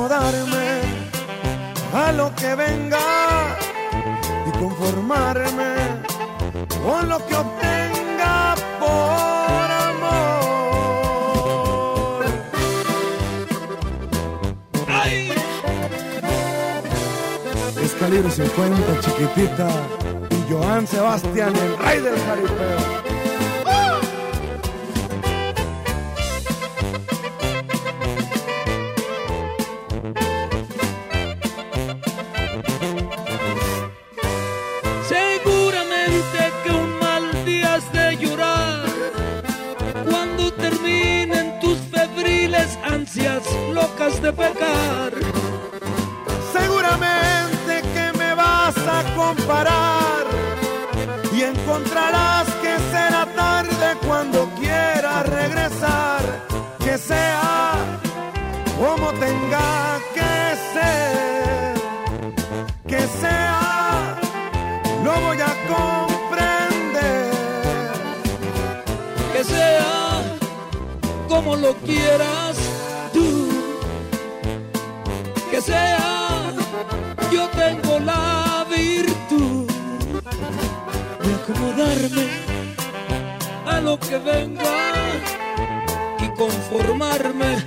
Acomodarme a lo que venga y conformarme con lo que obtenga por amor. ¡Ay! Es calibre 50, chiquitita, y Joan Sebastián, el rey del jaripeo. Quieras tú. Que sea, yo tengo la virtud de acomodarme a lo que venga y conformarme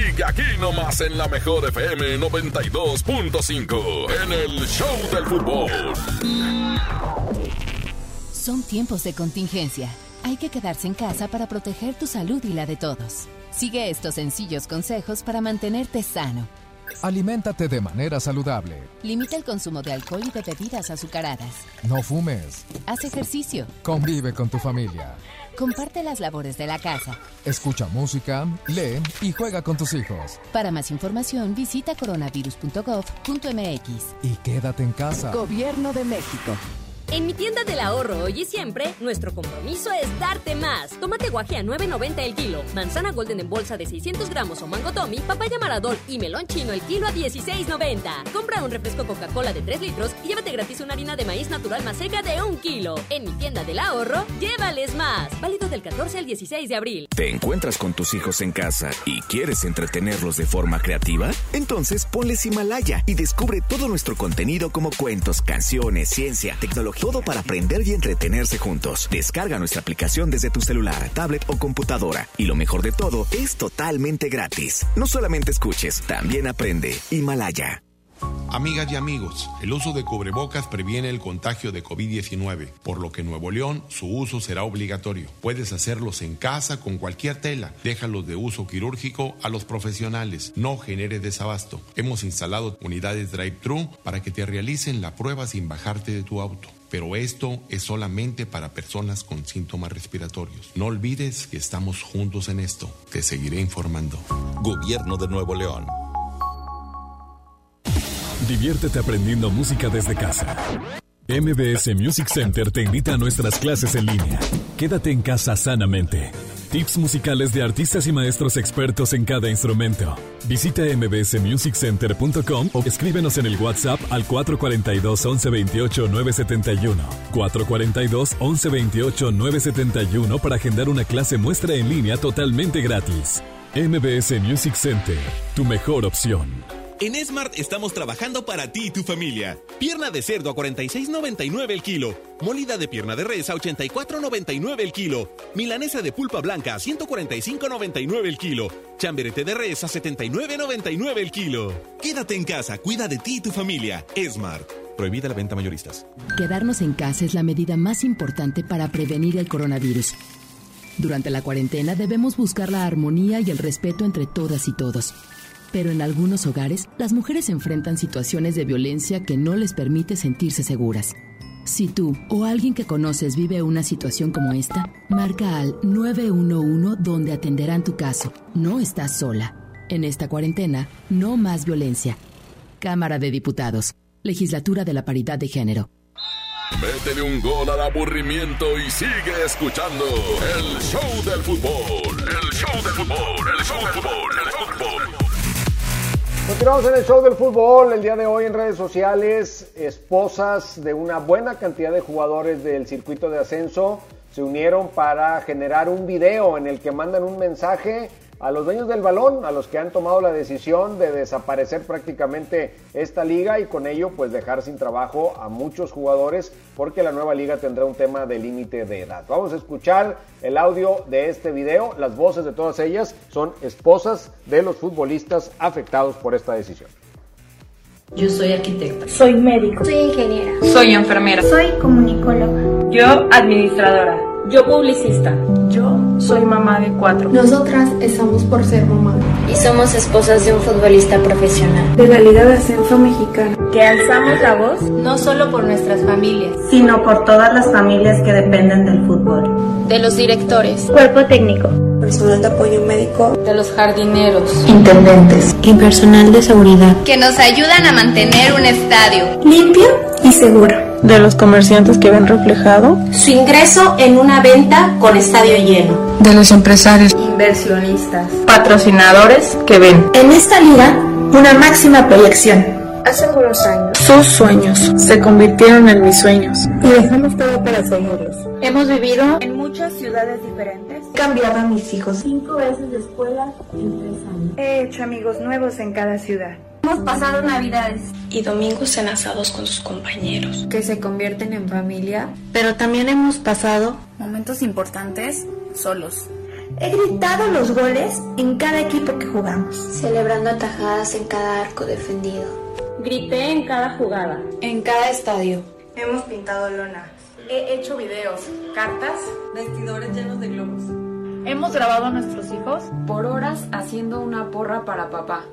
Sigue aquí nomás en la mejor FM 92.5 en el Show del Fútbol. Son tiempos de contingencia. Hay que quedarse en casa para proteger tu salud y la de todos. Sigue estos sencillos consejos para mantenerte sano. Aliméntate de manera saludable. Limita el consumo de alcohol y de bebidas azucaradas. No fumes. Haz ejercicio. Convive con tu familia. Comparte las labores de la casa. Escucha música, lee y juega con tus hijos. Para más información, visita coronavirus.gov.mx. Y quédate en casa. Gobierno de México. En mi tienda del ahorro hoy y siempre, nuestro compromiso es darte más. Tomate guaje a 9.90 el kilo, manzana golden en bolsa de 600 gramos o mango tommy, papaya maradol y melón chino el kilo a 16.90. Compra un refresco Coca-Cola de 3 litros y llévate gratis una harina de maíz natural más seca de un kilo. En mi tienda del ahorro, llévales más. Válido del 14 al 16 de abril. ¿Te encuentras con tus hijos en casa y quieres entretenerlos de forma creativa? Entonces ponles Himalaya y descubre todo nuestro contenido como cuentos, canciones, ciencia, tecnología, todo para aprender y entretenerse juntos. Descarga nuestra aplicación desde tu celular, tablet o computadora. Y lo mejor de todo, es totalmente gratis. No solamente escuches, también aprende. Himalaya. Amigas y amigos, el uso de cubrebocas previene el contagio de COVID-19, por lo que en Nuevo León su uso será obligatorio. Puedes hacerlos en casa con cualquier tela. Déjalos de uso quirúrgico a los profesionales. No genere desabasto. Hemos instalado unidades drive-thru para que te realicen la prueba sin bajarte de tu auto. Pero esto es solamente para personas con síntomas respiratorios. No olvides que estamos juntos en esto. Te seguiré informando. Gobierno de Nuevo León. Diviértete aprendiendo música desde casa. MBS Music Center te invita a nuestras clases en línea. Quédate en casa sanamente. Tips musicales de artistas y maestros expertos en cada instrumento. Visita mbsmusiccenter.com o escríbenos en el WhatsApp al 442 1128 971. 442 1128 971 para agendar una clase muestra en línea totalmente gratis. MBS Music Center, tu mejor opción. En Smart estamos trabajando para ti y tu familia. Pierna de cerdo a 46.99 el kilo. Molida de pierna de res a 84.99 el kilo. Milanesa de pulpa blanca a 145.99 el kilo. Chamberete de res a 79.99 el kilo. Quédate en casa, cuida de ti y tu familia. Smart. Prohibida la venta mayoristas. Quedarnos en casa es la medida más importante para prevenir el coronavirus. Durante la cuarentena debemos buscar la armonía y el respeto entre todas y todos. Pero en algunos hogares, las mujeres enfrentan situaciones de violencia que no les permite sentirse seguras. Si tú o alguien que conoces vive una situación como esta, marca al 911 donde atenderán tu caso. No estás sola. En esta cuarentena, no más violencia. Cámara de Diputados. Legislatura de la Paridad de Género. Métele un gol al aburrimiento y sigue escuchando el show del fútbol. El show del fútbol, el show del fútbol, el fútbol. Continuamos en el show del fútbol. El día de hoy en redes sociales, esposas de una buena cantidad de jugadores del circuito de ascenso se unieron para generar un video en el que mandan un mensaje a los dueños del balón, a los que han tomado la decisión de desaparecer prácticamente esta liga y con ello pues dejar sin trabajo a muchos jugadores porque la nueva liga tendrá un tema de límite de edad. Vamos a escuchar el audio de este video, las voces de todas ellas son esposas de los futbolistas afectados por esta decisión. Yo soy arquitecta. Soy médico. Soy ingeniera. Soy enfermera. Soy comunicóloga. Yo administradora. Yo publicista. Yo soy mamá de cuatro. Nosotras estamos por ser mamá. Y somos esposas de un futbolista profesional. De la Liga de Ascenso Mexicana. Que alzamos la voz no solo por nuestras familias, sino por todas las familias que dependen del fútbol. De los directores. Cuerpo técnico. Personal de apoyo médico. De los jardineros. Intendentes. Y personal de seguridad. Que nos ayudan a mantener un estadio limpio y seguro. De los comerciantes que ven reflejado su ingreso en una venta con estadio lleno. De los empresarios, inversionistas, patrocinadores que ven en esta liga una máxima proyección. Hace algunos años, sus sueños se convirtieron en mis sueños y dejamos todo para seguirlos. Hemos vivido en muchas ciudades diferentes. He cambiado a mis hijos cinco veces de escuela en tres años. He hecho amigos nuevos en cada ciudad. Hemos pasado navidades y domingos en asados con sus compañeros, que se convierten en familia, pero también hemos pasado momentos importantes solos. He gritado los goles en cada equipo que jugamos, celebrando atajadas en cada arco defendido. Grité en cada jugada, en cada estadio. Hemos pintado lonas. He hecho videos, cartas, vestidores llenos de globos. Hemos grabado a nuestros hijos por horas haciendo una porra para papá.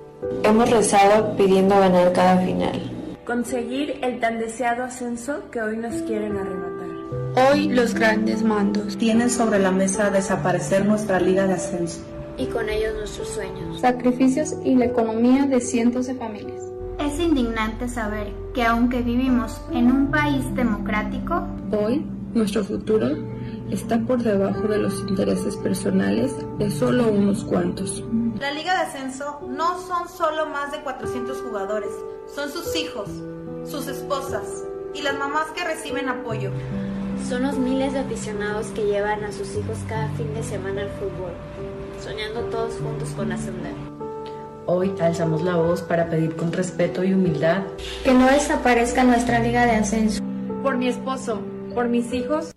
Hemos rezado pidiendo ganar cada final. Conseguir el tan deseado ascenso que hoy nos quieren arrebatar. Hoy los grandes mandos tienen sobre la mesa desaparecer nuestra liga de ascenso. Y con ellos nuestros sueños. Sacrificios y la economía de cientos de familias. Es indignante saber que aunque vivimos en un país democrático, hoy nuestro futuro está por debajo de los intereses personales de solo unos cuantos. La Liga de Ascenso no son solo más de 400 jugadores, son sus hijos, sus esposas y las mamás que reciben apoyo. Son los miles de aficionados que llevan a sus hijos cada fin de semana al fútbol, soñando todos juntos con ascender. Hoy alzamos la voz para pedir con respeto y humildad que no desaparezca nuestra Liga de Ascenso. Por mi esposo, por mis hijos.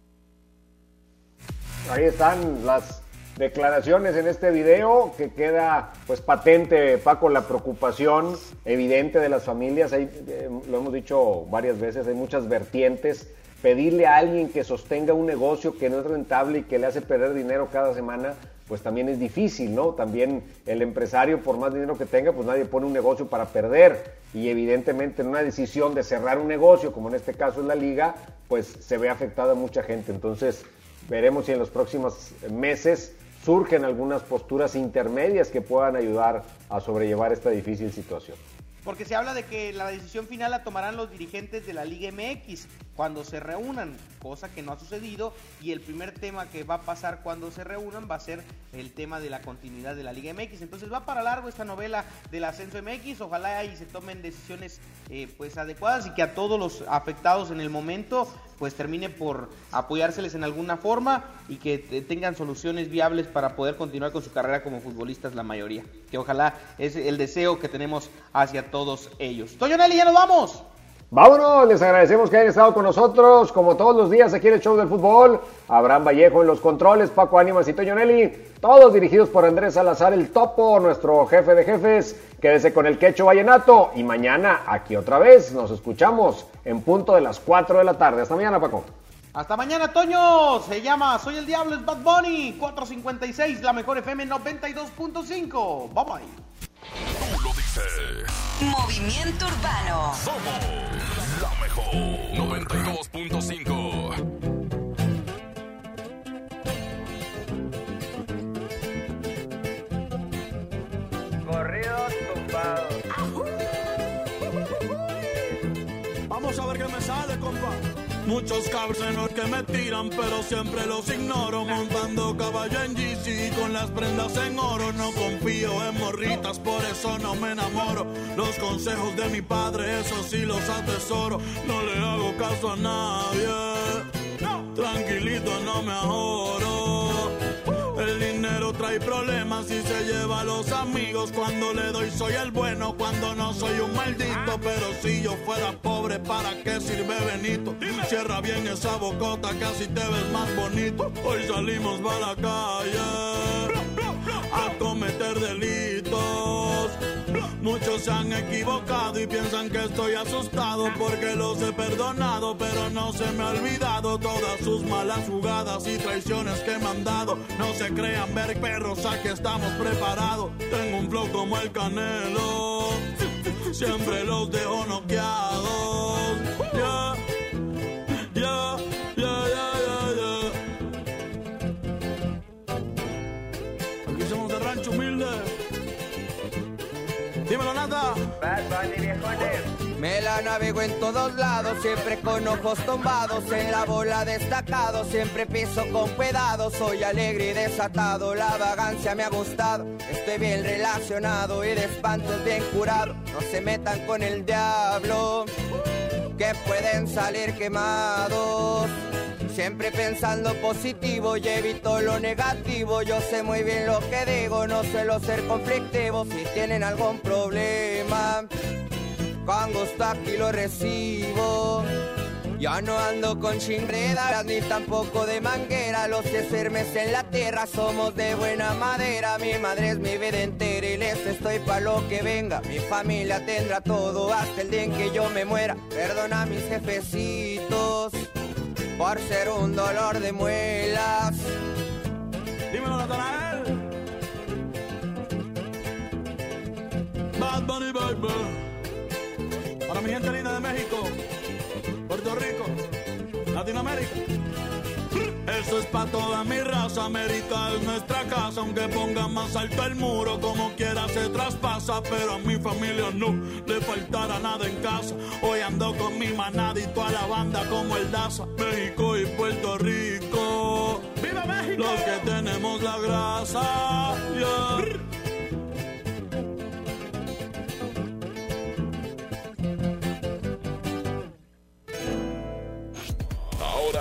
Ahí están las declaraciones en este video que queda pues patente, Paco, la preocupación evidente de las familias. Hay, eh, lo hemos dicho varias veces, hay muchas vertientes. Pedirle a alguien que sostenga un negocio que no es rentable y que le hace perder dinero cada semana, pues también es difícil, ¿no? También el empresario, por más dinero que tenga, pues nadie pone un negocio para perder. Y evidentemente en una decisión de cerrar un negocio, como en este caso es la liga, pues se ve afectada mucha gente. Entonces, veremos si en los próximos meses surgen algunas posturas intermedias que puedan ayudar a sobrellevar esta difícil situación. Porque se habla de que la decisión final la tomarán los dirigentes de la Liga MX cuando se reúnan, cosa que no ha sucedido. Y el primer tema que va a pasar cuando se reúnan va a ser el tema de la continuidad de la Liga MX. Entonces va para largo esta novela del ascenso MX. Ojalá ahí se tomen decisiones eh, pues adecuadas y que a todos los afectados en el momento pues termine por apoyárseles en alguna forma y que tengan soluciones viables para poder continuar con su carrera como futbolistas la mayoría. Que ojalá es el deseo que tenemos hacia todos ellos. Toño Nelly, ya nos vamos. Vámonos, les agradecemos que hayan estado con nosotros, como todos los días aquí en el Show del Fútbol. Abraham Vallejo en los controles, Paco Ánimas y Toño Nelly, todos dirigidos por Andrés Salazar, el topo, nuestro jefe de jefes. Quédese con el quecho vallenato y mañana aquí otra vez nos escuchamos en punto de las 4 de la tarde. Hasta mañana, Paco. Hasta mañana, Toño. Se llama Soy el Diablo, es Bad Bunny. 456, la mejor FM 92.5. Bye bye. Movimiento Urbano. Somos la mejor 92.5. Corridos tumbados. Vamos a ver qué me sale, compa. Muchos cabrones que me tiran, pero siempre los ignoro. Montando caballo en GC con las prendas en oro. No confío en morritas, por eso no me enamoro. Los consejos de mi padre, eso sí los atesoro. No le hago caso a nadie. Tranquilito, no me ahorro. El dinero trae problemas y se lleva a los amigos. Cuando le doy soy el bueno, cuando no soy un maldito. Pero si yo fuera pobre, ¿para qué sirve Benito? Cierra bien esa bocota así te ves más bonito. Hoy salimos para la calle a cometer delitos. Muchos se han equivocado y piensan que estoy asustado porque los he perdonado, pero no se me ha olvidado todas sus malas jugadas y traiciones que me han dado. No se crean ver perros, aquí estamos preparados. Tengo un flow como el canelo, siempre los dejo noqueados. Dímelo, nada. Bad Bunny, viejones. Me la navego en todos lados, siempre con ojos tombados, en la bola destacado, siempre piso con cuidado, soy alegre y desatado, la vagancia me ha gustado, estoy bien relacionado y de espantos bien curado, no se metan con el diablo, que pueden salir quemados. Siempre pensando positivo y evito lo negativo. Yo sé muy bien lo que digo, no suelo ser conflictivo. Si tienen algún problema, con gusto aquí lo recibo. Ya no ando con chingredas ni tampoco de manguera. Los que sermes en la tierra somos de buena madera. Mi madre es mi vida entera y les estoy pa' lo que venga. Mi familia tendrá todo hasta el día en que yo me muera. Perdona a mis jefecitos por ser un dolor de muelas. Dímelo, Natanael. Bad Bunny Baby. Para mi gente linda de México, Puerto Rico, Latinoamérica. Eso es pa' toda mi raza, América es nuestra casa, aunque ponga más alto el muro, como quiera se traspasa, pero a mi familia no le faltará nada en casa. Hoy ando con mi manada y toda la banda como el Daza, México y Puerto Rico. ¡Viva México! Los que tenemos la grasa, yeah.